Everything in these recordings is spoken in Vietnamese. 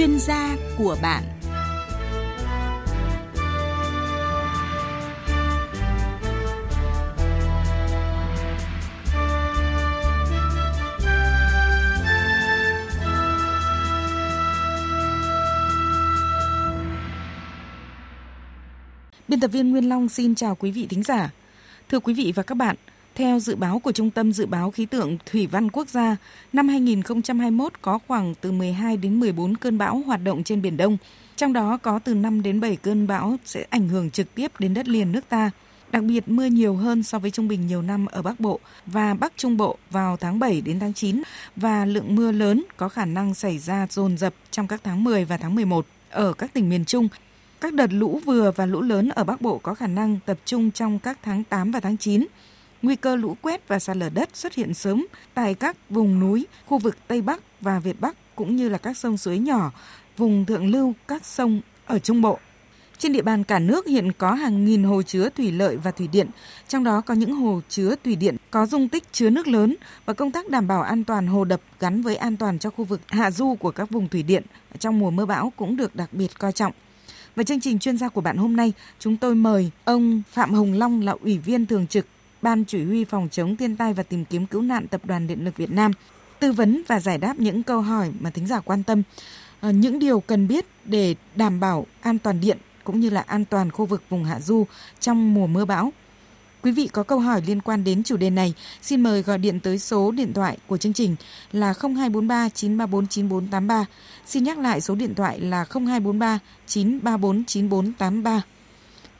chuyên gia của bạn. Biên tập viên Nguyên Long xin chào quý vị thính giả. Thưa quý vị và các bạn, theo dự báo của Trung tâm Dự báo Khí tượng Thủy văn Quốc gia, năm 2021 có khoảng từ 12 đến 14 cơn bão hoạt động trên Biển Đông, trong đó có từ 5 đến 7 cơn bão sẽ ảnh hưởng trực tiếp đến đất liền nước ta. Đặc biệt mưa nhiều hơn so với trung bình nhiều năm ở Bắc Bộ và Bắc Trung Bộ vào tháng 7 đến tháng 9 và lượng mưa lớn có khả năng xảy ra dồn dập trong các tháng 10 và tháng 11 ở các tỉnh miền Trung. Các đợt lũ vừa và lũ lớn ở Bắc Bộ có khả năng tập trung trong các tháng 8 và tháng 9 nguy cơ lũ quét và sạt lở đất xuất hiện sớm tại các vùng núi, khu vực Tây Bắc và Việt Bắc cũng như là các sông suối nhỏ, vùng thượng lưu các sông ở Trung Bộ. Trên địa bàn cả nước hiện có hàng nghìn hồ chứa thủy lợi và thủy điện, trong đó có những hồ chứa thủy điện có dung tích chứa nước lớn và công tác đảm bảo an toàn hồ đập gắn với an toàn cho khu vực hạ du của các vùng thủy điện trong mùa mưa bão cũng được đặc biệt coi trọng. Và chương trình chuyên gia của bạn hôm nay, chúng tôi mời ông Phạm Hồng Long là Ủy viên Thường trực Ban Chỉ huy Phòng chống thiên tai và tìm kiếm cứu nạn Tập đoàn Điện lực Việt Nam tư vấn và giải đáp những câu hỏi mà thính giả quan tâm, ờ, những điều cần biết để đảm bảo an toàn điện cũng như là an toàn khu vực vùng hạ du trong mùa mưa bão. Quý vị có câu hỏi liên quan đến chủ đề này, xin mời gọi điện tới số điện thoại của chương trình là 0243 934 9483. Xin nhắc lại số điện thoại là 0243 934 9483.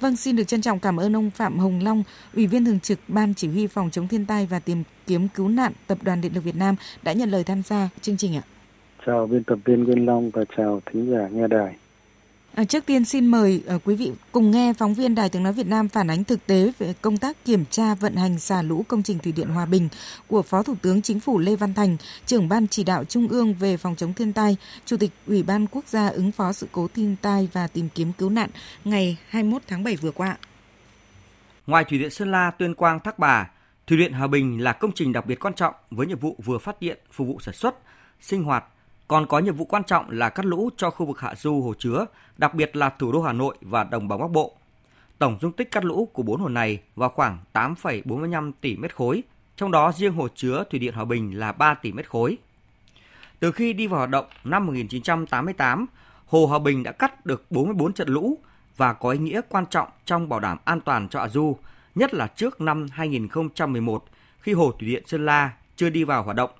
Vâng, xin được trân trọng cảm ơn ông Phạm Hồng Long, Ủy viên Thường trực Ban Chỉ huy Phòng chống thiên tai và tìm kiếm cứu nạn Tập đoàn Điện lực Việt Nam đã nhận lời tham gia chương trình ạ. Chào biên tập viên Nguyên Long và chào thính giả nghe đài. À, trước tiên xin mời uh, quý vị cùng nghe phóng viên Đài Tiếng Nói Việt Nam phản ánh thực tế về công tác kiểm tra vận hành xả lũ công trình Thủy điện Hòa Bình của Phó Thủ tướng Chính phủ Lê Văn Thành, trưởng Ban chỉ đạo Trung ương về phòng chống thiên tai, Chủ tịch Ủy ban Quốc gia ứng phó sự cố thiên tai và tìm kiếm cứu nạn ngày 21 tháng 7 vừa qua. Ngoài Thủy điện Sơn La, Tuyên Quang, Thác Bà, Thủy điện Hòa Bình là công trình đặc biệt quan trọng với nhiệm vụ vừa phát điện phục vụ sản xuất, sinh hoạt, còn có nhiệm vụ quan trọng là cắt lũ cho khu vực hạ du hồ chứa, đặc biệt là thủ đô Hà Nội và đồng bằng Bắc Bộ. Tổng dung tích cắt lũ của bốn hồ này vào khoảng 8,45 tỷ mét khối, trong đó riêng hồ chứa thủy điện Hòa Bình là 3 tỷ mét khối. Từ khi đi vào hoạt động năm 1988, Hồ Hòa Bình đã cắt được 44 trận lũ và có ý nghĩa quan trọng trong bảo đảm an toàn cho hạ du, nhất là trước năm 2011 khi hồ thủy điện Sơn La chưa đi vào hoạt động.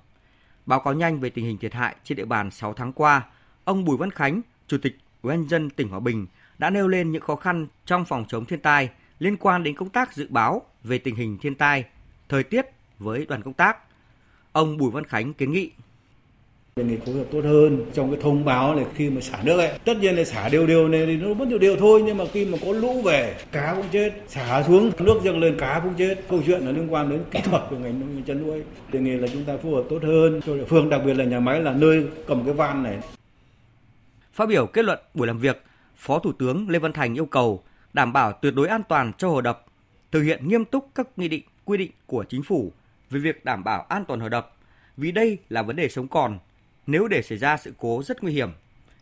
Báo cáo nhanh về tình hình thiệt hại trên địa bàn 6 tháng qua, ông Bùi Văn Khánh, Chủ tịch Ủy ban dân tỉnh Hòa Bình đã nêu lên những khó khăn trong phòng chống thiên tai liên quan đến công tác dự báo về tình hình thiên tai, thời tiết với đoàn công tác. Ông Bùi Văn Khánh kiến nghị đề nghị phối hợp tốt hơn. Trong cái thông báo này, khi mà xả nước ấy, tất nhiên là xả đều đều này thì nó vẫn đều đều thôi, nhưng mà khi mà có lũ về, cá cũng chết. Xả xuống, nước dâng lên, cá cũng chết. Câu chuyện là liên quan đến kỹ thuật của ngành nông nghiệp chăn nuôi. Đề nghị là chúng ta phối hợp tốt hơn. Cho địa phương, đặc biệt là nhà máy, là nơi cầm cái van này. Phát biểu kết luận buổi làm việc, phó thủ tướng lê văn thành yêu cầu đảm bảo tuyệt đối an toàn cho hồ đập, thực hiện nghiêm túc các nghị định, quy định của chính phủ về việc đảm bảo an toàn hồ đập. Vì đây là vấn đề sống còn nếu để xảy ra sự cố rất nguy hiểm,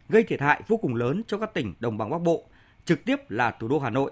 gây thiệt hại vô cùng lớn cho các tỉnh đồng bằng Bắc Bộ, trực tiếp là thủ đô Hà Nội.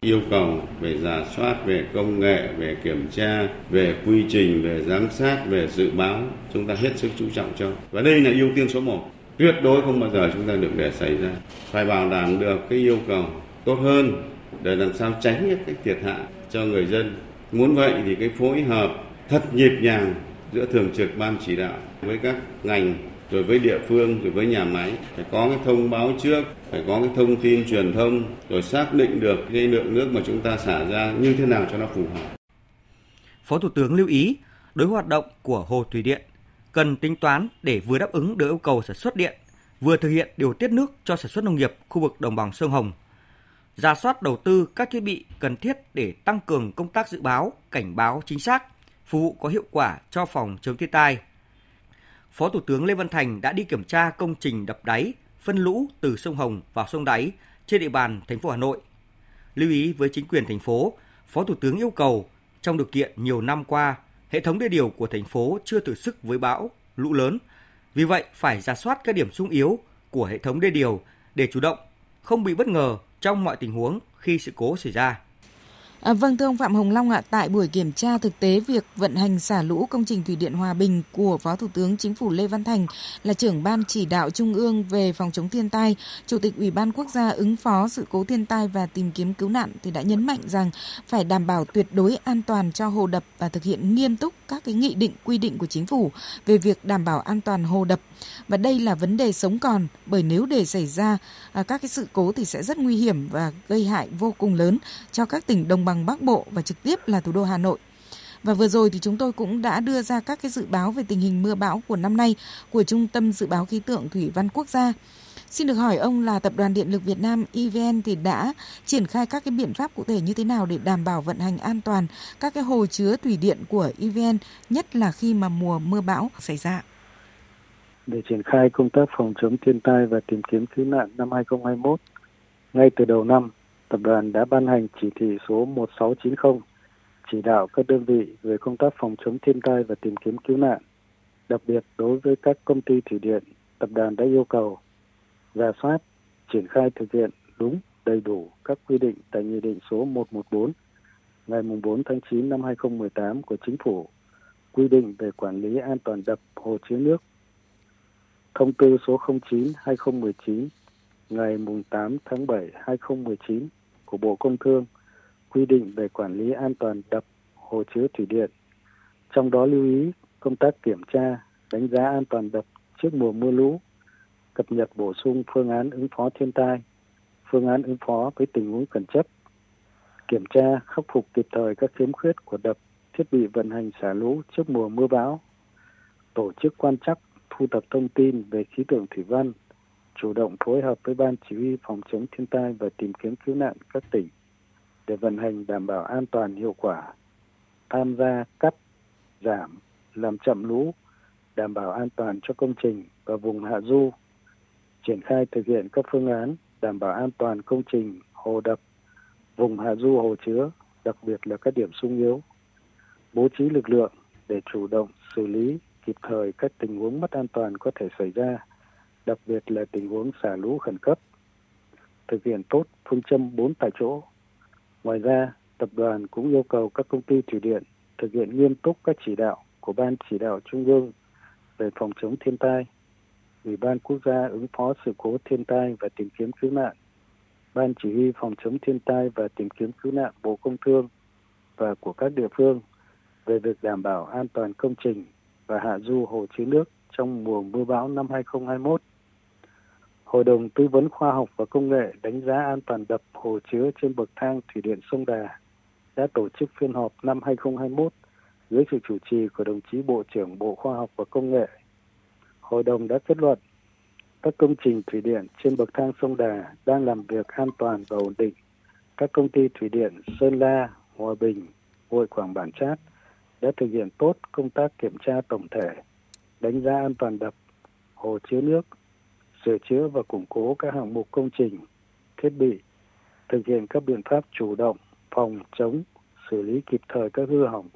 Yêu cầu về giả soát, về công nghệ, về kiểm tra, về quy trình, về giám sát, về dự báo, chúng ta hết sức chú trọng cho. Và đây là ưu tiên số 1. Tuyệt đối không bao giờ chúng ta được để xảy ra. Phải bảo đảm được cái yêu cầu tốt hơn để làm sao tránh những cái thiệt hại cho người dân. Muốn vậy thì cái phối hợp thật nhịp nhàng giữa thường trực ban chỉ đạo với các ngành rồi với địa phương rồi với nhà máy phải có cái thông báo trước phải có cái thông tin truyền thông rồi xác định được cái lượng nước mà chúng ta xả ra như thế nào cho nó phù hợp. Phó Thủ tướng lưu ý đối hoạt động của hồ thủy điện cần tính toán để vừa đáp ứng được yêu cầu sản xuất điện, vừa thực hiện điều tiết nước cho sản xuất nông nghiệp khu vực đồng bằng sông Hồng. Ra soát đầu tư các thiết bị cần thiết để tăng cường công tác dự báo, cảnh báo chính xác, phục vụ có hiệu quả cho phòng chống thiên tai. Phó Thủ tướng Lê Văn Thành đã đi kiểm tra công trình đập đáy, phân lũ từ sông Hồng vào sông đáy trên địa bàn thành phố Hà Nội. Lưu ý với chính quyền thành phố, Phó Thủ tướng yêu cầu trong điều kiện nhiều năm qua, hệ thống đê điều của thành phố chưa thử sức với bão, lũ lớn. Vì vậy, phải ra soát các điểm sung yếu, của hệ thống đê điều để chủ động, không bị bất ngờ trong mọi tình huống khi sự cố xảy ra. À, vâng thưa ông Phạm Hồng Long ạ, tại buổi kiểm tra thực tế việc vận hành xả lũ công trình thủy điện Hòa Bình của Phó Thủ tướng Chính phủ Lê Văn Thành là trưởng ban chỉ đạo trung ương về phòng chống thiên tai, Chủ tịch Ủy ban quốc gia ứng phó sự cố thiên tai và tìm kiếm cứu nạn thì đã nhấn mạnh rằng phải đảm bảo tuyệt đối an toàn cho hồ đập và thực hiện nghiêm túc các cái nghị định quy định của chính phủ về việc đảm bảo an toàn hồ đập. Và đây là vấn đề sống còn bởi nếu để xảy ra à, các cái sự cố thì sẽ rất nguy hiểm và gây hại vô cùng lớn cho các tỉnh đồng bằng Bắc Bộ và trực tiếp là thủ đô Hà Nội. Và vừa rồi thì chúng tôi cũng đã đưa ra các cái dự báo về tình hình mưa bão của năm nay của Trung tâm Dự báo Khí tượng Thủy văn Quốc gia. Xin được hỏi ông là Tập đoàn Điện lực Việt Nam EVN thì đã triển khai các cái biện pháp cụ thể như thế nào để đảm bảo vận hành an toàn các cái hồ chứa thủy điện của EVN, nhất là khi mà mùa mưa bão xảy ra? Để triển khai công tác phòng chống thiên tai và tìm kiếm cứu nạn năm 2021, ngay từ đầu năm, tập đoàn đã ban hành chỉ thị số 1690 chỉ đạo các đơn vị về công tác phòng chống thiên tai và tìm kiếm cứu nạn. Đặc biệt đối với các công ty thủy điện, tập đoàn đã yêu cầu ra soát, triển khai thực hiện đúng, đầy đủ các quy định tại Nghị định số 114 ngày 4 tháng 9 năm 2018 của Chính phủ quy định về quản lý an toàn đập hồ chứa nước. Thông tư số 09-2019 ngày 8 tháng 7 2019 của Bộ Công Thương quy định về quản lý an toàn đập hồ chứa thủy điện. Trong đó lưu ý công tác kiểm tra, đánh giá an toàn đập trước mùa mưa lũ, cập nhật bổ sung phương án ứng phó thiên tai, phương án ứng phó với tình huống khẩn cấp, kiểm tra khắc phục kịp thời các khiếm khuyết của đập, thiết bị vận hành xả lũ trước mùa mưa bão, tổ chức quan trắc, thu thập thông tin về khí tượng thủy văn, chủ động phối hợp với Ban Chỉ huy Phòng chống thiên tai và tìm kiếm cứu nạn các tỉnh để vận hành đảm bảo an toàn hiệu quả, tham gia cắt, giảm, làm chậm lũ, đảm bảo an toàn cho công trình và vùng hạ du, triển khai thực hiện các phương án đảm bảo an toàn công trình, hồ đập, vùng hạ du hồ chứa, đặc biệt là các điểm sung yếu, bố trí lực lượng để chủ động xử lý kịp thời các tình huống mất an toàn có thể xảy ra đặc biệt là tình huống xả lũ khẩn cấp, thực hiện tốt phương châm bốn tại chỗ. Ngoài ra, tập đoàn cũng yêu cầu các công ty thủy điện thực hiện nghiêm túc các chỉ đạo của Ban chỉ đạo Trung ương về phòng chống thiên tai, Ủy ban quốc gia ứng phó sự cố thiên tai và tìm kiếm cứu nạn, Ban chỉ huy phòng chống thiên tai và tìm kiếm cứu nạn Bộ Công Thương và của các địa phương về việc đảm bảo an toàn công trình và hạ du hồ chứa nước trong mùa mưa bão năm 2021. Hội đồng Tư vấn Khoa học và Công nghệ đánh giá an toàn đập hồ chứa trên bậc thang thủy điện sông Đà đã tổ chức phiên họp năm 2021 dưới sự chủ trì của đồng chí Bộ trưởng Bộ Khoa học và Công nghệ. Hội đồng đã kết luận các công trình thủy điện trên bậc thang sông Đà đang làm việc an toàn và ổn định. Các công ty thủy điện Sơn La, Hòa Bình, Hội Quảng Bản Chát đã thực hiện tốt công tác kiểm tra tổng thể, đánh giá an toàn đập, hồ chứa nước sửa chữa và củng cố các hạng mục công trình, thiết bị, thực hiện các biện pháp chủ động, phòng chống, xử lý kịp thời các hư hỏng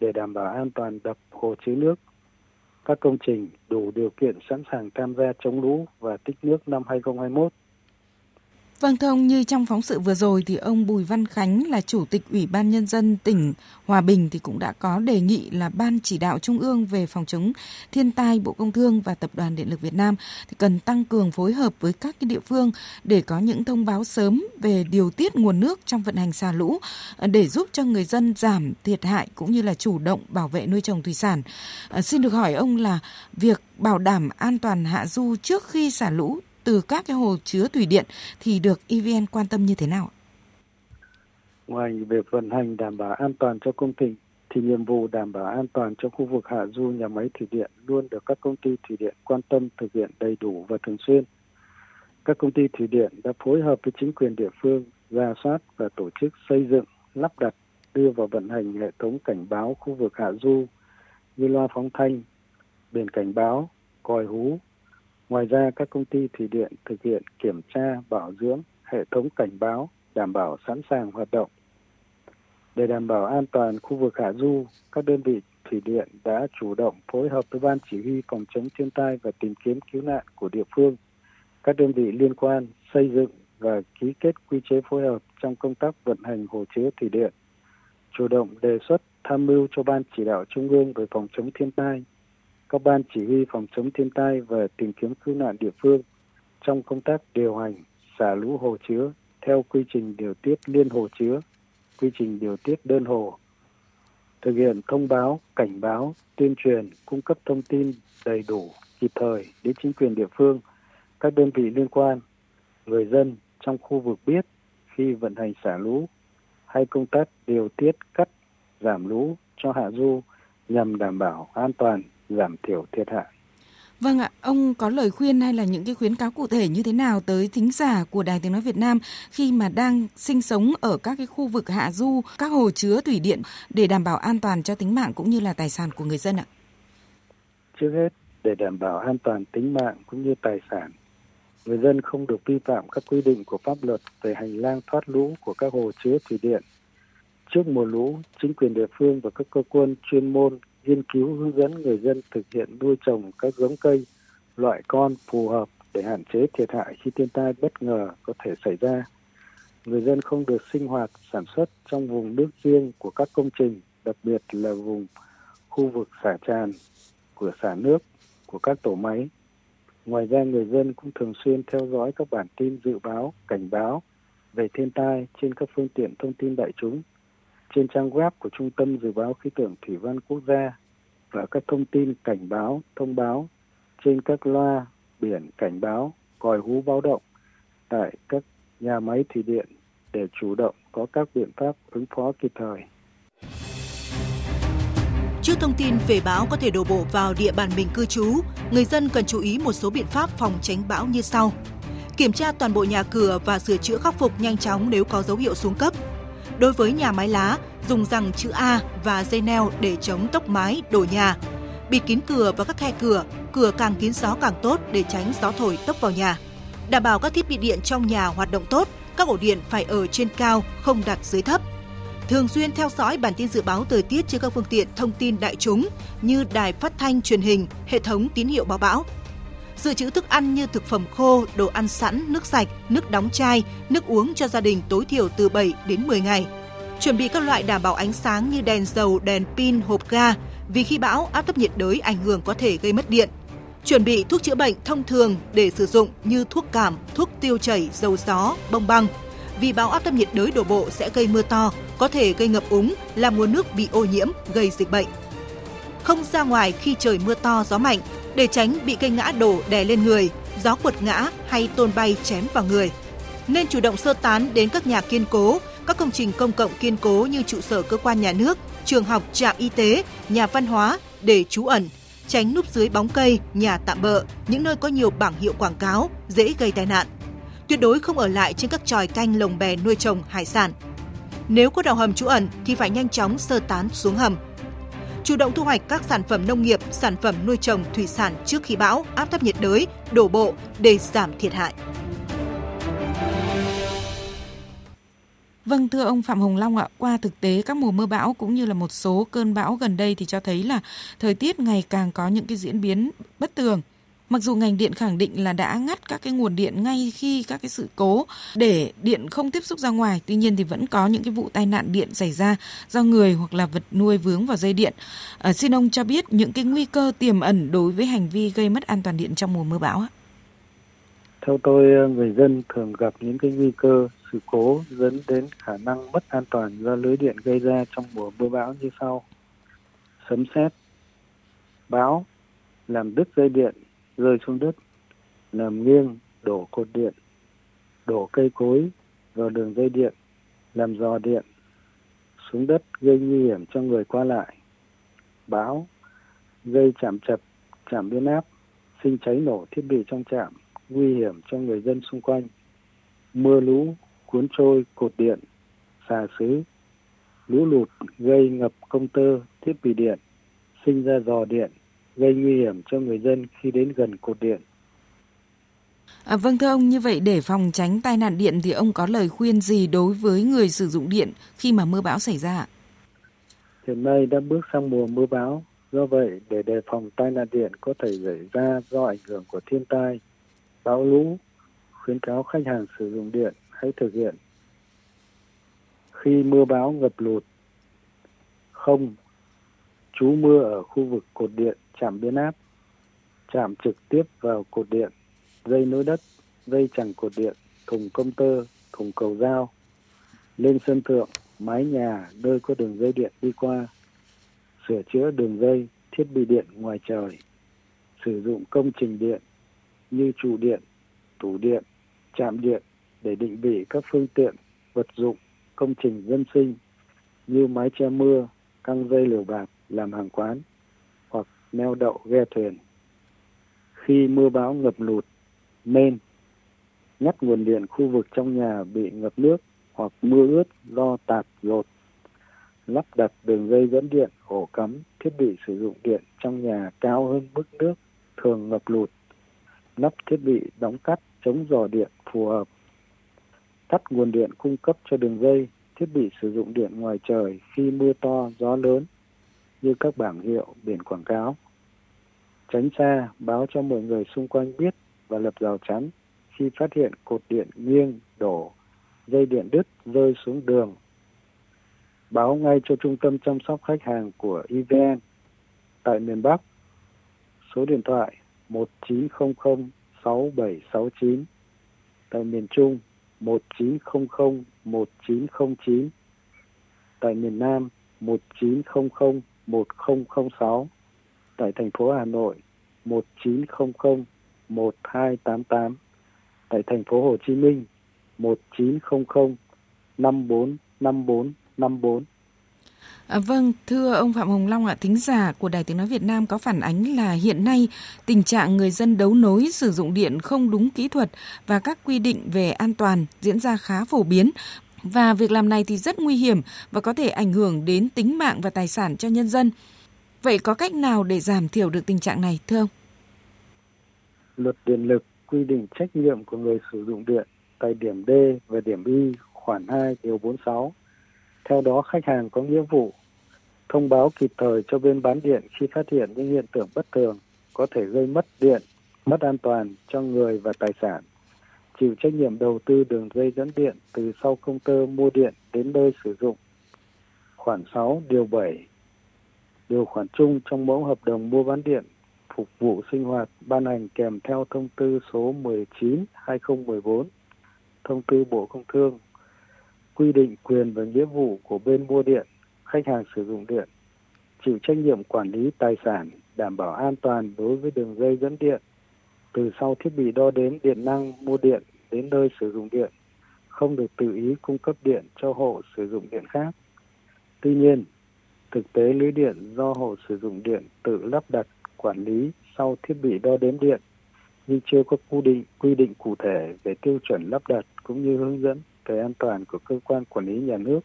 để đảm bảo an toàn đập hồ chứa nước. Các công trình đủ điều kiện sẵn sàng tham gia chống lũ và tích nước năm 2021 Vâng thưa ông, như trong phóng sự vừa rồi thì ông Bùi Văn Khánh là Chủ tịch Ủy ban Nhân dân tỉnh Hòa Bình thì cũng đã có đề nghị là Ban chỉ đạo Trung ương về phòng chống thiên tai Bộ Công Thương và Tập đoàn Điện lực Việt Nam thì cần tăng cường phối hợp với các cái địa phương để có những thông báo sớm về điều tiết nguồn nước trong vận hành xả lũ ờ, để giúp cho người dân giảm thiệt hại cũng như là chủ động bảo vệ nuôi trồng thủy sản. À, xin được hỏi ông là việc bảo đảm an toàn hạ du trước khi xả lũ từ các cái hồ chứa thủy điện thì được EVN quan tâm như thế nào? Ngoài việc vận hành đảm bảo an toàn cho công trình thì nhiệm vụ đảm bảo an toàn cho khu vực hạ du nhà máy thủy điện luôn được các công ty thủy điện quan tâm thực hiện đầy đủ và thường xuyên. Các công ty thủy điện đã phối hợp với chính quyền địa phương ra soát và tổ chức xây dựng, lắp đặt, đưa vào vận hành hệ thống cảnh báo khu vực hạ du như loa phóng thanh, biển cảnh báo, còi hú, Ngoài ra, các công ty thủy điện thực hiện kiểm tra, bảo dưỡng hệ thống cảnh báo, đảm bảo sẵn sàng hoạt động. Để đảm bảo an toàn khu vực hạ du, các đơn vị thủy điện đã chủ động phối hợp với Ban Chỉ huy Phòng chống thiên tai và tìm kiếm cứu nạn của địa phương các đơn vị liên quan xây dựng và ký kết quy chế phối hợp trong công tác vận hành hồ chứa thủy điện, chủ động đề xuất tham mưu cho Ban chỉ đạo Trung ương về phòng chống thiên tai, các ban chỉ huy phòng chống thiên tai và tìm kiếm cứu nạn địa phương trong công tác điều hành xả lũ hồ chứa theo quy trình điều tiết liên hồ chứa, quy trình điều tiết đơn hồ, thực hiện thông báo, cảnh báo, tuyên truyền, cung cấp thông tin đầy đủ, kịp thời đến chính quyền địa phương, các đơn vị liên quan, người dân trong khu vực biết khi vận hành xả lũ hay công tác điều tiết cắt giảm lũ cho hạ du nhằm đảm bảo an toàn, giảm thiểu thiệt hại. Vâng ạ, ông có lời khuyên hay là những cái khuyến cáo cụ thể như thế nào tới thính giả của Đài Tiếng Nói Việt Nam khi mà đang sinh sống ở các cái khu vực hạ du, các hồ chứa thủy điện để đảm bảo an toàn cho tính mạng cũng như là tài sản của người dân ạ? Trước hết, để đảm bảo an toàn tính mạng cũng như tài sản, người dân không được vi phạm các quy định của pháp luật về hành lang thoát lũ của các hồ chứa thủy điện. Trước mùa lũ, chính quyền địa phương và các cơ quan chuyên môn nghiên cứu hướng dẫn người dân thực hiện nuôi trồng các giống cây, loại con phù hợp để hạn chế thiệt hại khi thiên tai bất ngờ có thể xảy ra. Người dân không được sinh hoạt sản xuất trong vùng nước riêng của các công trình, đặc biệt là vùng khu vực xả tràn của xả nước của các tổ máy. Ngoài ra người dân cũng thường xuyên theo dõi các bản tin dự báo, cảnh báo về thiên tai trên các phương tiện thông tin đại chúng trên trang web của Trung tâm Dự báo Khí tượng Thủy văn Quốc gia và các thông tin cảnh báo, thông báo trên các loa biển cảnh báo, còi hú báo động tại các nhà máy thủy điện để chủ động có các biện pháp ứng phó kịp thời. Trước thông tin về bão có thể đổ bộ vào địa bàn mình cư trú, người dân cần chú ý một số biện pháp phòng tránh bão như sau. Kiểm tra toàn bộ nhà cửa và sửa chữa khắc phục nhanh chóng nếu có dấu hiệu xuống cấp, Đối với nhà mái lá, dùng răng chữ A và dây neo để chống tốc mái, đổ nhà. Bịt kín cửa và các khe cửa, cửa càng kín gió càng tốt để tránh gió thổi tốc vào nhà. Đảm bảo các thiết bị điện trong nhà hoạt động tốt, các ổ điện phải ở trên cao, không đặt dưới thấp. Thường xuyên theo dõi bản tin dự báo thời tiết trên các phương tiện thông tin đại chúng như đài phát thanh truyền hình, hệ thống tín hiệu báo bão. Dự trữ thức ăn như thực phẩm khô, đồ ăn sẵn, nước sạch, nước đóng chai, nước uống cho gia đình tối thiểu từ 7 đến 10 ngày. Chuẩn bị các loại đảm bảo ánh sáng như đèn dầu, đèn pin, hộp ga, vì khi bão áp thấp nhiệt đới ảnh hưởng có thể gây mất điện. Chuẩn bị thuốc chữa bệnh thông thường để sử dụng như thuốc cảm, thuốc tiêu chảy, dầu gió, bông băng. Vì bão áp thấp nhiệt đới đổ bộ sẽ gây mưa to, có thể gây ngập úng, làm nguồn nước bị ô nhiễm, gây dịch bệnh. Không ra ngoài khi trời mưa to, gió mạnh để tránh bị cây ngã đổ đè lên người, gió quật ngã hay tôn bay chém vào người. Nên chủ động sơ tán đến các nhà kiên cố, các công trình công cộng kiên cố như trụ sở cơ quan nhà nước, trường học, trạm y tế, nhà văn hóa để trú ẩn, tránh núp dưới bóng cây, nhà tạm bợ, những nơi có nhiều bảng hiệu quảng cáo dễ gây tai nạn. Tuyệt đối không ở lại trên các tròi canh lồng bè nuôi trồng hải sản. Nếu có đào hầm trú ẩn thì phải nhanh chóng sơ tán xuống hầm chủ động thu hoạch các sản phẩm nông nghiệp, sản phẩm nuôi trồng thủy sản trước khi bão, áp thấp nhiệt đới đổ bộ để giảm thiệt hại. Vâng thưa ông Phạm Hồng Long ạ, qua thực tế các mùa mưa bão cũng như là một số cơn bão gần đây thì cho thấy là thời tiết ngày càng có những cái diễn biến bất thường. Mặc dù ngành điện khẳng định là đã ngắt các cái nguồn điện ngay khi các cái sự cố để điện không tiếp xúc ra ngoài, tuy nhiên thì vẫn có những cái vụ tai nạn điện xảy ra do người hoặc là vật nuôi vướng vào dây điện. À, xin ông cho biết những cái nguy cơ tiềm ẩn đối với hành vi gây mất an toàn điện trong mùa mưa bão ạ. Theo tôi, ờ, người dân thường gặp những cái nguy cơ sự cố dẫn đến khả năng mất an toàn do lưới điện gây ra trong mùa mưa bão như sau. Sấm sét, bão, làm đứt dây điện rơi xuống đất, làm nghiêng, đổ cột điện, đổ cây cối vào đường dây điện, làm dò điện xuống đất gây nguy hiểm cho người qua lại. Báo gây chạm chập, chạm biến áp, sinh cháy nổ thiết bị trong trạm, nguy hiểm cho người dân xung quanh. Mưa lũ cuốn trôi cột điện, xà xứ, lũ lụt gây ngập công tơ, thiết bị điện, sinh ra dò điện gây nguy hiểm cho người dân khi đến gần cột điện. À, vâng thưa ông, như vậy để phòng tránh tai nạn điện thì ông có lời khuyên gì đối với người sử dụng điện khi mà mưa bão xảy ra Hiện nay đã bước sang mùa mưa bão, do vậy để đề phòng tai nạn điện có thể xảy ra do ảnh hưởng của thiên tai, bão lũ khuyến cáo khách hàng sử dụng điện hãy thực hiện. Khi mưa bão ngập lụt không trú mưa ở khu vực cột điện chạm biến áp, chạm trực tiếp vào cột điện, dây nối đất, dây chẳng cột điện thùng công tơ thùng cầu dao. Lên sân thượng, mái nhà nơi có đường dây điện đi qua, sửa chữa đường dây, thiết bị điện ngoài trời. Sử dụng công trình điện như trụ điện, tủ điện, trạm điện để định vị các phương tiện, vật dụng, công trình dân sinh như mái che mưa, căng dây lều bạc làm hàng quán neo đậu ghe thuyền. Khi mưa bão ngập lụt, nên ngắt nguồn điện khu vực trong nhà bị ngập nước hoặc mưa ướt do tạt dột lắp đặt đường dây dẫn điện, ổ cắm, thiết bị sử dụng điện trong nhà cao hơn mức nước thường ngập lụt, lắp thiết bị đóng cắt chống dò điện phù hợp tắt nguồn điện cung cấp cho đường dây, thiết bị sử dụng điện ngoài trời khi mưa to, gió lớn như các bảng hiệu, biển quảng cáo tránh xa, báo cho mọi người xung quanh biết và lập rào chắn. Khi phát hiện cột điện nghiêng, đổ, dây điện đứt, rơi xuống đường, báo ngay cho trung tâm chăm sóc khách hàng của EVN tại miền Bắc, số điện thoại 1900 6769 tại miền Trung 1900 1909 tại miền Nam 1900 1006 tại thành phố Hà Nội 1900 1288 tại thành phố Hồ Chí Minh 1900 545454 À, vâng, thưa ông Phạm Hồng Long ạ, thính giả của Đài Tiếng Nói Việt Nam có phản ánh là hiện nay tình trạng người dân đấu nối sử dụng điện không đúng kỹ thuật và các quy định về an toàn diễn ra khá phổ biến. Và việc làm này thì rất nguy hiểm và có thể ảnh hưởng đến tính mạng và tài sản cho nhân dân. Vậy có cách nào để giảm thiểu được tình trạng này thưa ông? Luật điện lực quy định trách nhiệm của người sử dụng điện tại điểm D và điểm Y khoản 2 điều 46. Theo đó khách hàng có nghĩa vụ thông báo kịp thời cho bên bán điện khi phát hiện những hiện tượng bất thường có thể gây mất điện, mất an toàn cho người và tài sản. Chịu trách nhiệm đầu tư đường dây dẫn điện từ sau công tơ mua điện đến nơi sử dụng. Khoản 6 điều 7 điều khoản chung trong mẫu hợp đồng mua bán điện phục vụ sinh hoạt ban hành kèm theo thông tư số 19 2014 thông tư Bộ Công Thương quy định quyền và nghĩa vụ của bên mua điện khách hàng sử dụng điện chịu trách nhiệm quản lý tài sản đảm bảo an toàn đối với đường dây dẫn điện từ sau thiết bị đo đếm điện năng mua điện đến nơi sử dụng điện không được tự ý cung cấp điện cho hộ sử dụng điện khác. Tuy nhiên, thực tế lưới điện do hộ sử dụng điện tự lắp đặt quản lý sau thiết bị đo đếm điện nhưng chưa có quy định quy định cụ thể về tiêu chuẩn lắp đặt cũng như hướng dẫn về an toàn của cơ quan quản lý nhà nước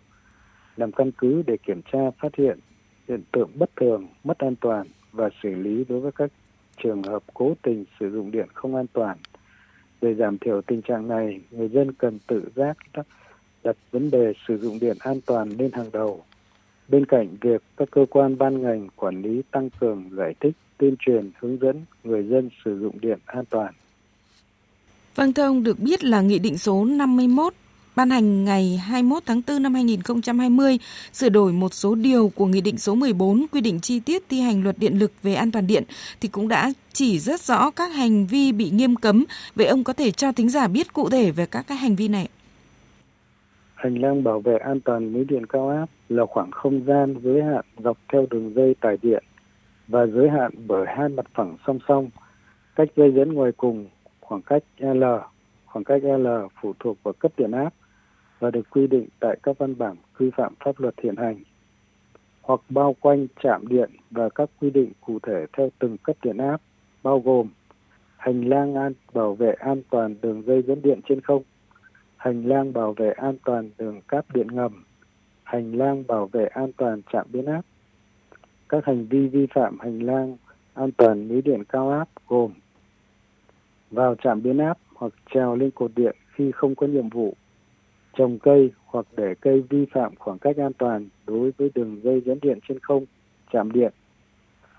làm căn cứ để kiểm tra phát hiện hiện tượng bất thường, mất an toàn và xử lý đối với các trường hợp cố tình sử dụng điện không an toàn. Để giảm thiểu tình trạng này, người dân cần tự giác đặt vấn đề sử dụng điện an toàn lên hàng đầu. Bên cạnh việc các cơ quan ban ngành quản lý tăng cường giải thích, tuyên truyền, hướng dẫn người dân sử dụng điện an toàn. Vâng thưa ông, được biết là Nghị định số 51 ban hành ngày 21 tháng 4 năm 2020 sửa đổi một số điều của Nghị định số 14 quy định chi tiết thi hành luật điện lực về an toàn điện thì cũng đã chỉ rất rõ các hành vi bị nghiêm cấm. Vậy ông có thể cho thính giả biết cụ thể về các cái hành vi này? Hành lang bảo vệ an toàn lưới điện cao áp là khoảng không gian giới hạn dọc theo đường dây tải điện và giới hạn bởi hai mặt phẳng song song, cách dây dẫn ngoài cùng khoảng cách L, khoảng cách L phụ thuộc vào cấp điện áp và được quy định tại các văn bản quy phạm pháp luật hiện hành hoặc bao quanh trạm điện và các quy định cụ thể theo từng cấp điện áp bao gồm hành lang an bảo vệ an toàn đường dây dẫn điện trên không, hành lang bảo vệ an toàn đường cáp điện ngầm, hành lang bảo vệ an toàn trạm biến áp. Các hành vi vi phạm hành lang an toàn lưới điện cao áp gồm vào trạm biến áp hoặc trèo lên cột điện khi không có nhiệm vụ trồng cây hoặc để cây vi phạm khoảng cách an toàn đối với đường dây dẫn điện trên không, chạm điện,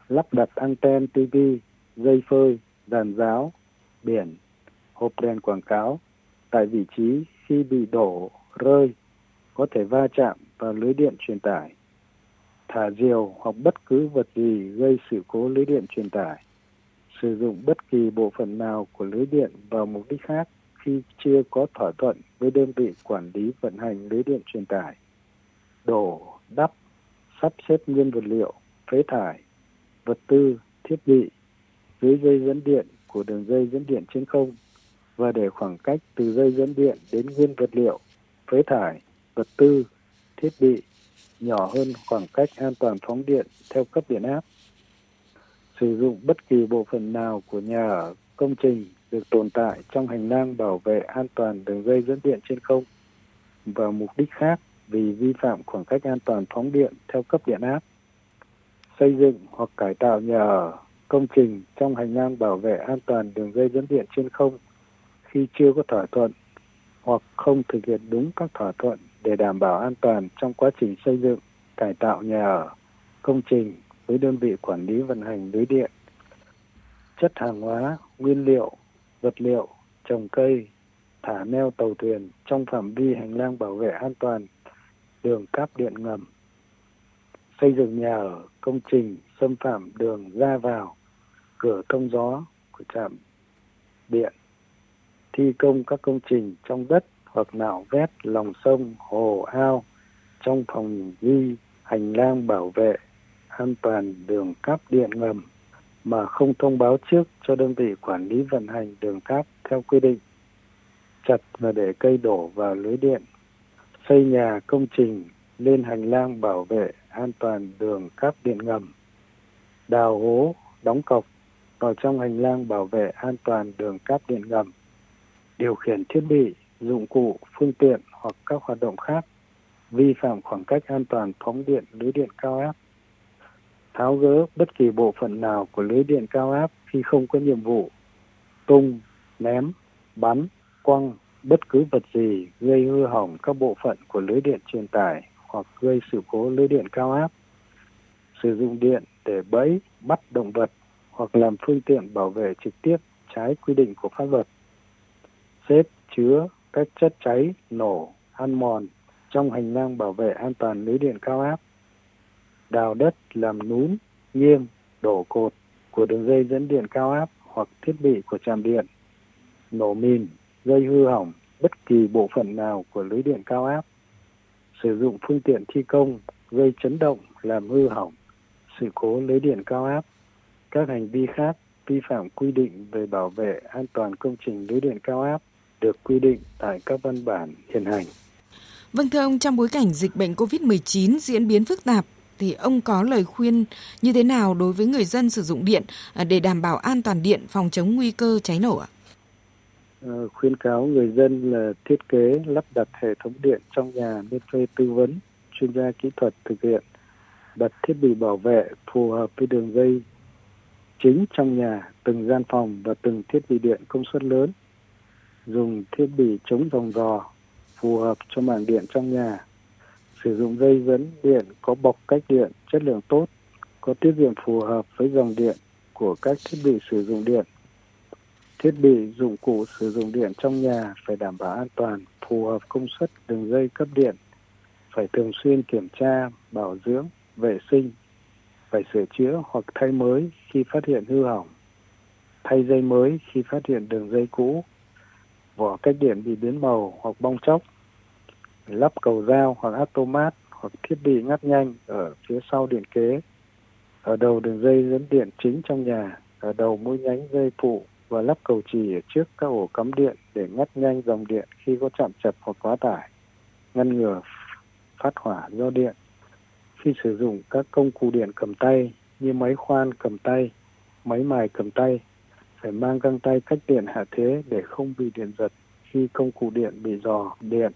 lắp đặt anten TV, dây phơi, đàn giáo, biển, hộp đèn quảng cáo, tại vị trí khi bị đổ, rơi, có thể va chạm vào lưới điện truyền tải, thả diều hoặc bất cứ vật gì gây sự cố lưới điện truyền tải, sử dụng bất kỳ bộ phận nào của lưới điện vào mục đích khác khi chưa có thỏa thuận với đơn vị quản lý vận hành lưới điện truyền tải, đổ, đắp, sắp xếp nguyên vật liệu, phế thải, vật tư, thiết bị dưới dây dẫn điện của đường dây dẫn điện trên không và để khoảng cách từ dây dẫn điện đến nguyên vật liệu, phế thải, vật tư, thiết bị nhỏ hơn khoảng cách an toàn phóng điện theo cấp điện áp. Sử dụng bất kỳ bộ phận nào của nhà ở, công trình được tồn tại trong hành lang bảo vệ an toàn đường dây dẫn điện trên không và mục đích khác vì vi phạm khoảng cách an toàn phóng điện theo cấp điện áp. Xây dựng hoặc cải tạo nhà ở, công trình trong hành lang bảo vệ an toàn đường dây dẫn điện trên không khi chưa có thỏa thuận hoặc không thực hiện đúng các thỏa thuận để đảm bảo an toàn trong quá trình xây dựng, cải tạo nhà ở, công trình với đơn vị quản lý vận hành lưới điện. Chất hàng hóa, nguyên liệu, vật liệu, trồng cây, thả neo tàu thuyền trong phạm vi hành lang bảo vệ an toàn đường cáp điện ngầm. Xây dựng nhà ở, công trình xâm phạm đường ra vào, cửa thông gió của trạm điện thi công các công trình trong đất hoặc nạo vét lòng sông, hồ ao trong phòng ghi hành lang bảo vệ an toàn đường cáp điện ngầm mà không thông báo trước cho đơn vị quản lý vận hành đường cáp theo quy định. Chặt và để cây đổ vào lưới điện xây nhà công trình lên hành lang bảo vệ an toàn đường cáp điện ngầm. Đào hố đóng cọc vào trong hành lang bảo vệ an toàn đường cáp điện ngầm điều khiển thiết bị, dụng cụ, phương tiện hoặc các hoạt động khác vi phạm khoảng cách an toàn phóng điện lưới điện cao áp. Tháo gỡ bất kỳ bộ phận nào của lưới điện cao áp khi không có nhiệm vụ. Tung, ném, bắn, quăng bất cứ vật gì gây hư hỏng các bộ phận của lưới điện truyền tải hoặc gây sự cố lưới điện cao áp. Sử dụng điện để bẫy, bắt động vật hoặc làm phương tiện bảo vệ trực tiếp trái quy định của pháp luật xếp chứa các chất cháy, nổ, ăn mòn trong hành lang bảo vệ an toàn lưới điện cao áp, đào đất làm núm, nghiêng, đổ cột của đường dây dẫn điện cao áp hoặc thiết bị của trạm điện, nổ mìn, gây hư hỏng bất kỳ bộ phận nào của lưới điện cao áp, sử dụng phương tiện thi công gây chấn động làm hư hỏng sự cố lưới điện cao áp, các hành vi khác vi phạm quy định về bảo vệ an toàn công trình lưới điện cao áp được quy định tại các văn bản hiện hành. Vâng thưa ông, trong bối cảnh dịch bệnh COVID-19 diễn biến phức tạp thì ông có lời khuyên như thế nào đối với người dân sử dụng điện à, để đảm bảo an toàn điện phòng chống nguy cơ cháy nổ ạ? À, khuyên cáo người dân là thiết kế lắp đặt hệ thống điện trong nhà nên thuê tư vấn chuyên gia kỹ thuật thực hiện đặt thiết bị bảo vệ phù hợp với đường dây chính trong nhà từng gian phòng và từng thiết bị điện công suất lớn dùng thiết bị chống vòng dò phù hợp cho mạng điện trong nhà, sử dụng dây dẫn điện có bọc cách điện chất lượng tốt, có tiết diện phù hợp với dòng điện của các thiết bị sử dụng điện. Thiết bị dụng cụ sử dụng điện trong nhà phải đảm bảo an toàn, phù hợp công suất đường dây cấp điện, phải thường xuyên kiểm tra, bảo dưỡng, vệ sinh, phải sửa chữa hoặc thay mới khi phát hiện hư hỏng, thay dây mới khi phát hiện đường dây cũ vỏ cách điện bị biến màu hoặc bong chóc, lắp cầu dao hoặc automat hoặc thiết bị ngắt nhanh ở phía sau điện kế, ở đầu đường dây dẫn điện chính trong nhà, ở đầu mũi nhánh dây phụ và lắp cầu chì ở trước các ổ cắm điện để ngắt nhanh dòng điện khi có chạm chập hoặc quá tải, ngăn ngừa phát hỏa do điện. Khi sử dụng các công cụ điện cầm tay như máy khoan cầm tay, máy mài cầm tay phải mang găng tay cách điện hạ thế để không bị điện giật khi công cụ điện bị dò điện.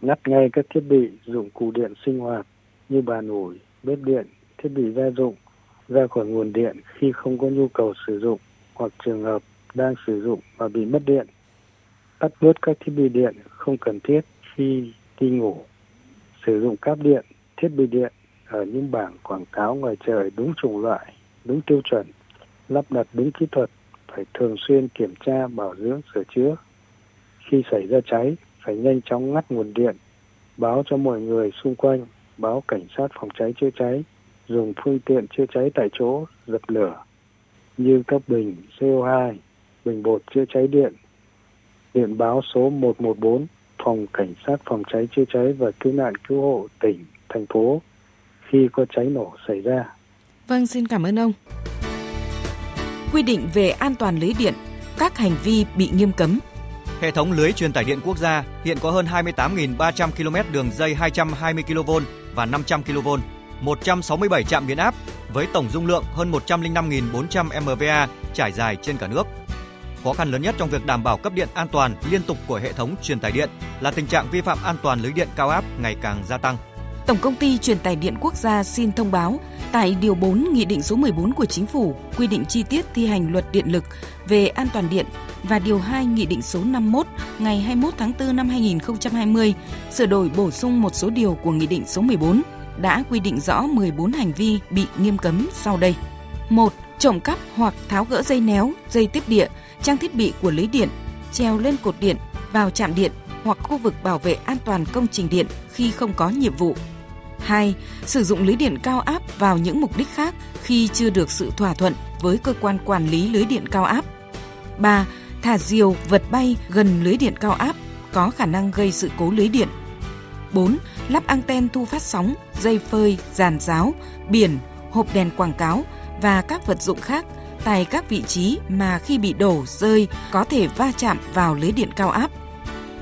Ngắt ngay các thiết bị dụng cụ điện sinh hoạt như bàn ủi, bếp điện, thiết bị gia dụng ra khỏi nguồn điện khi không có nhu cầu sử dụng hoặc trường hợp đang sử dụng mà bị mất điện. Tắt bớt các thiết bị điện không cần thiết khi đi ngủ. Sử dụng cáp điện, thiết bị điện ở những bảng quảng cáo ngoài trời đúng chủng loại, đúng tiêu chuẩn lắp đặt đúng kỹ thuật, phải thường xuyên kiểm tra, bảo dưỡng, sửa chữa. Khi xảy ra cháy, phải nhanh chóng ngắt nguồn điện, báo cho mọi người xung quanh, báo cảnh sát phòng cháy chữa cháy, dùng phương tiện chữa cháy tại chỗ dập lửa như các bình CO2, bình bột chữa cháy điện, điện báo số 114 phòng cảnh sát phòng cháy chữa cháy và cứu nạn cứu hộ tỉnh, thành phố khi có cháy nổ xảy ra. Vâng, xin cảm ơn ông. Quy định về an toàn lưới điện, các hành vi bị nghiêm cấm. Hệ thống lưới truyền tải điện quốc gia hiện có hơn 28.300 km đường dây 220 kV và 500 kV, 167 trạm biến áp với tổng dung lượng hơn 105.400 MVA trải dài trên cả nước. Khó khăn lớn nhất trong việc đảm bảo cấp điện an toàn liên tục của hệ thống truyền tải điện là tình trạng vi phạm an toàn lưới điện cao áp ngày càng gia tăng. Tổng công ty truyền tải điện quốc gia xin thông báo tại điều 4 Nghị định số 14 của Chính phủ quy định chi tiết thi hành luật điện lực về an toàn điện và điều 2 Nghị định số 51 ngày 21 tháng 4 năm 2020 sửa đổi bổ sung một số điều của Nghị định số 14 đã quy định rõ 14 hành vi bị nghiêm cấm sau đây. 1. Trộm cắp hoặc tháo gỡ dây néo, dây tiếp địa, trang thiết bị của lưới điện, treo lên cột điện, vào trạm điện hoặc khu vực bảo vệ an toàn công trình điện khi không có nhiệm vụ. 2. Sử dụng lưới điện cao áp vào những mục đích khác khi chưa được sự thỏa thuận với cơ quan quản lý lưới điện cao áp. 3. Thả diều, vật bay gần lưới điện cao áp có khả năng gây sự cố lưới điện. 4. Lắp anten thu phát sóng, dây phơi, giàn giáo, biển, hộp đèn quảng cáo và các vật dụng khác tại các vị trí mà khi bị đổ, rơi có thể va chạm vào lưới điện cao áp.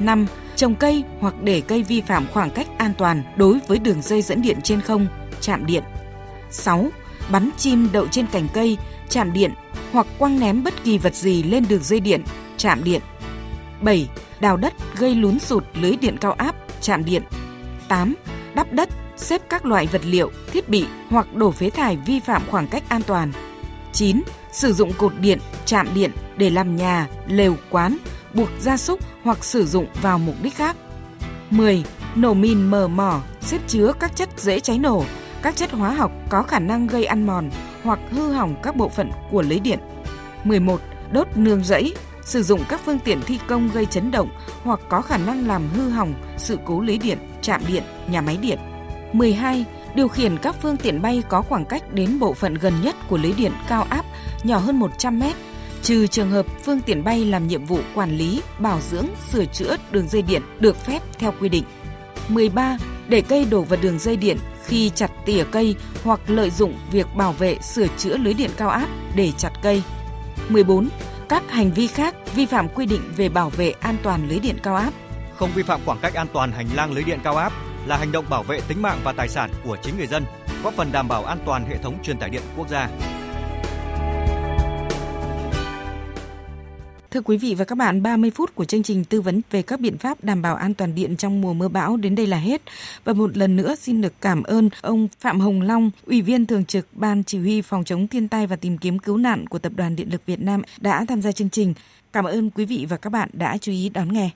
5. Trồng cây hoặc để cây vi phạm khoảng cách an toàn đối với đường dây dẫn điện trên không, chạm điện. 6. Bắn chim đậu trên cành cây, chạm điện hoặc quăng ném bất kỳ vật gì lên đường dây điện, chạm điện. 7. Đào đất gây lún sụt lưới điện cao áp, chạm điện. 8. Đắp đất, xếp các loại vật liệu, thiết bị hoặc đổ phế thải vi phạm khoảng cách an toàn. 9. Sử dụng cột điện, chạm điện để làm nhà, lều, quán, buộc gia súc hoặc sử dụng vào mục đích khác. 10. Nổ mìn mờ mỏ, xếp chứa các chất dễ cháy nổ, các chất hóa học có khả năng gây ăn mòn hoặc hư hỏng các bộ phận của lưới điện. 11. Đốt nương rẫy, sử dụng các phương tiện thi công gây chấn động hoặc có khả năng làm hư hỏng sự cố lưới điện, trạm điện, nhà máy điện. 12. Điều khiển các phương tiện bay có khoảng cách đến bộ phận gần nhất của lưới điện cao áp nhỏ hơn 100 mét, trừ trường hợp phương tiện bay làm nhiệm vụ quản lý, bảo dưỡng, sửa chữa đường dây điện được phép theo quy định. 13. Để cây đổ vào đường dây điện khi chặt tỉa cây hoặc lợi dụng việc bảo vệ sửa chữa lưới điện cao áp để chặt cây. 14. Các hành vi khác vi phạm quy định về bảo vệ an toàn lưới điện cao áp. Không vi phạm khoảng cách an toàn hành lang lưới điện cao áp là hành động bảo vệ tính mạng và tài sản của chính người dân, góp phần đảm bảo an toàn hệ thống truyền tải điện quốc gia. Thưa quý vị và các bạn, 30 phút của chương trình tư vấn về các biện pháp đảm bảo an toàn điện trong mùa mưa bão đến đây là hết. Và một lần nữa xin được cảm ơn ông Phạm Hồng Long, Ủy viên Thường trực Ban Chỉ huy Phòng chống thiên tai và tìm kiếm cứu nạn của Tập đoàn Điện lực Việt Nam đã tham gia chương trình. Cảm ơn quý vị và các bạn đã chú ý đón nghe.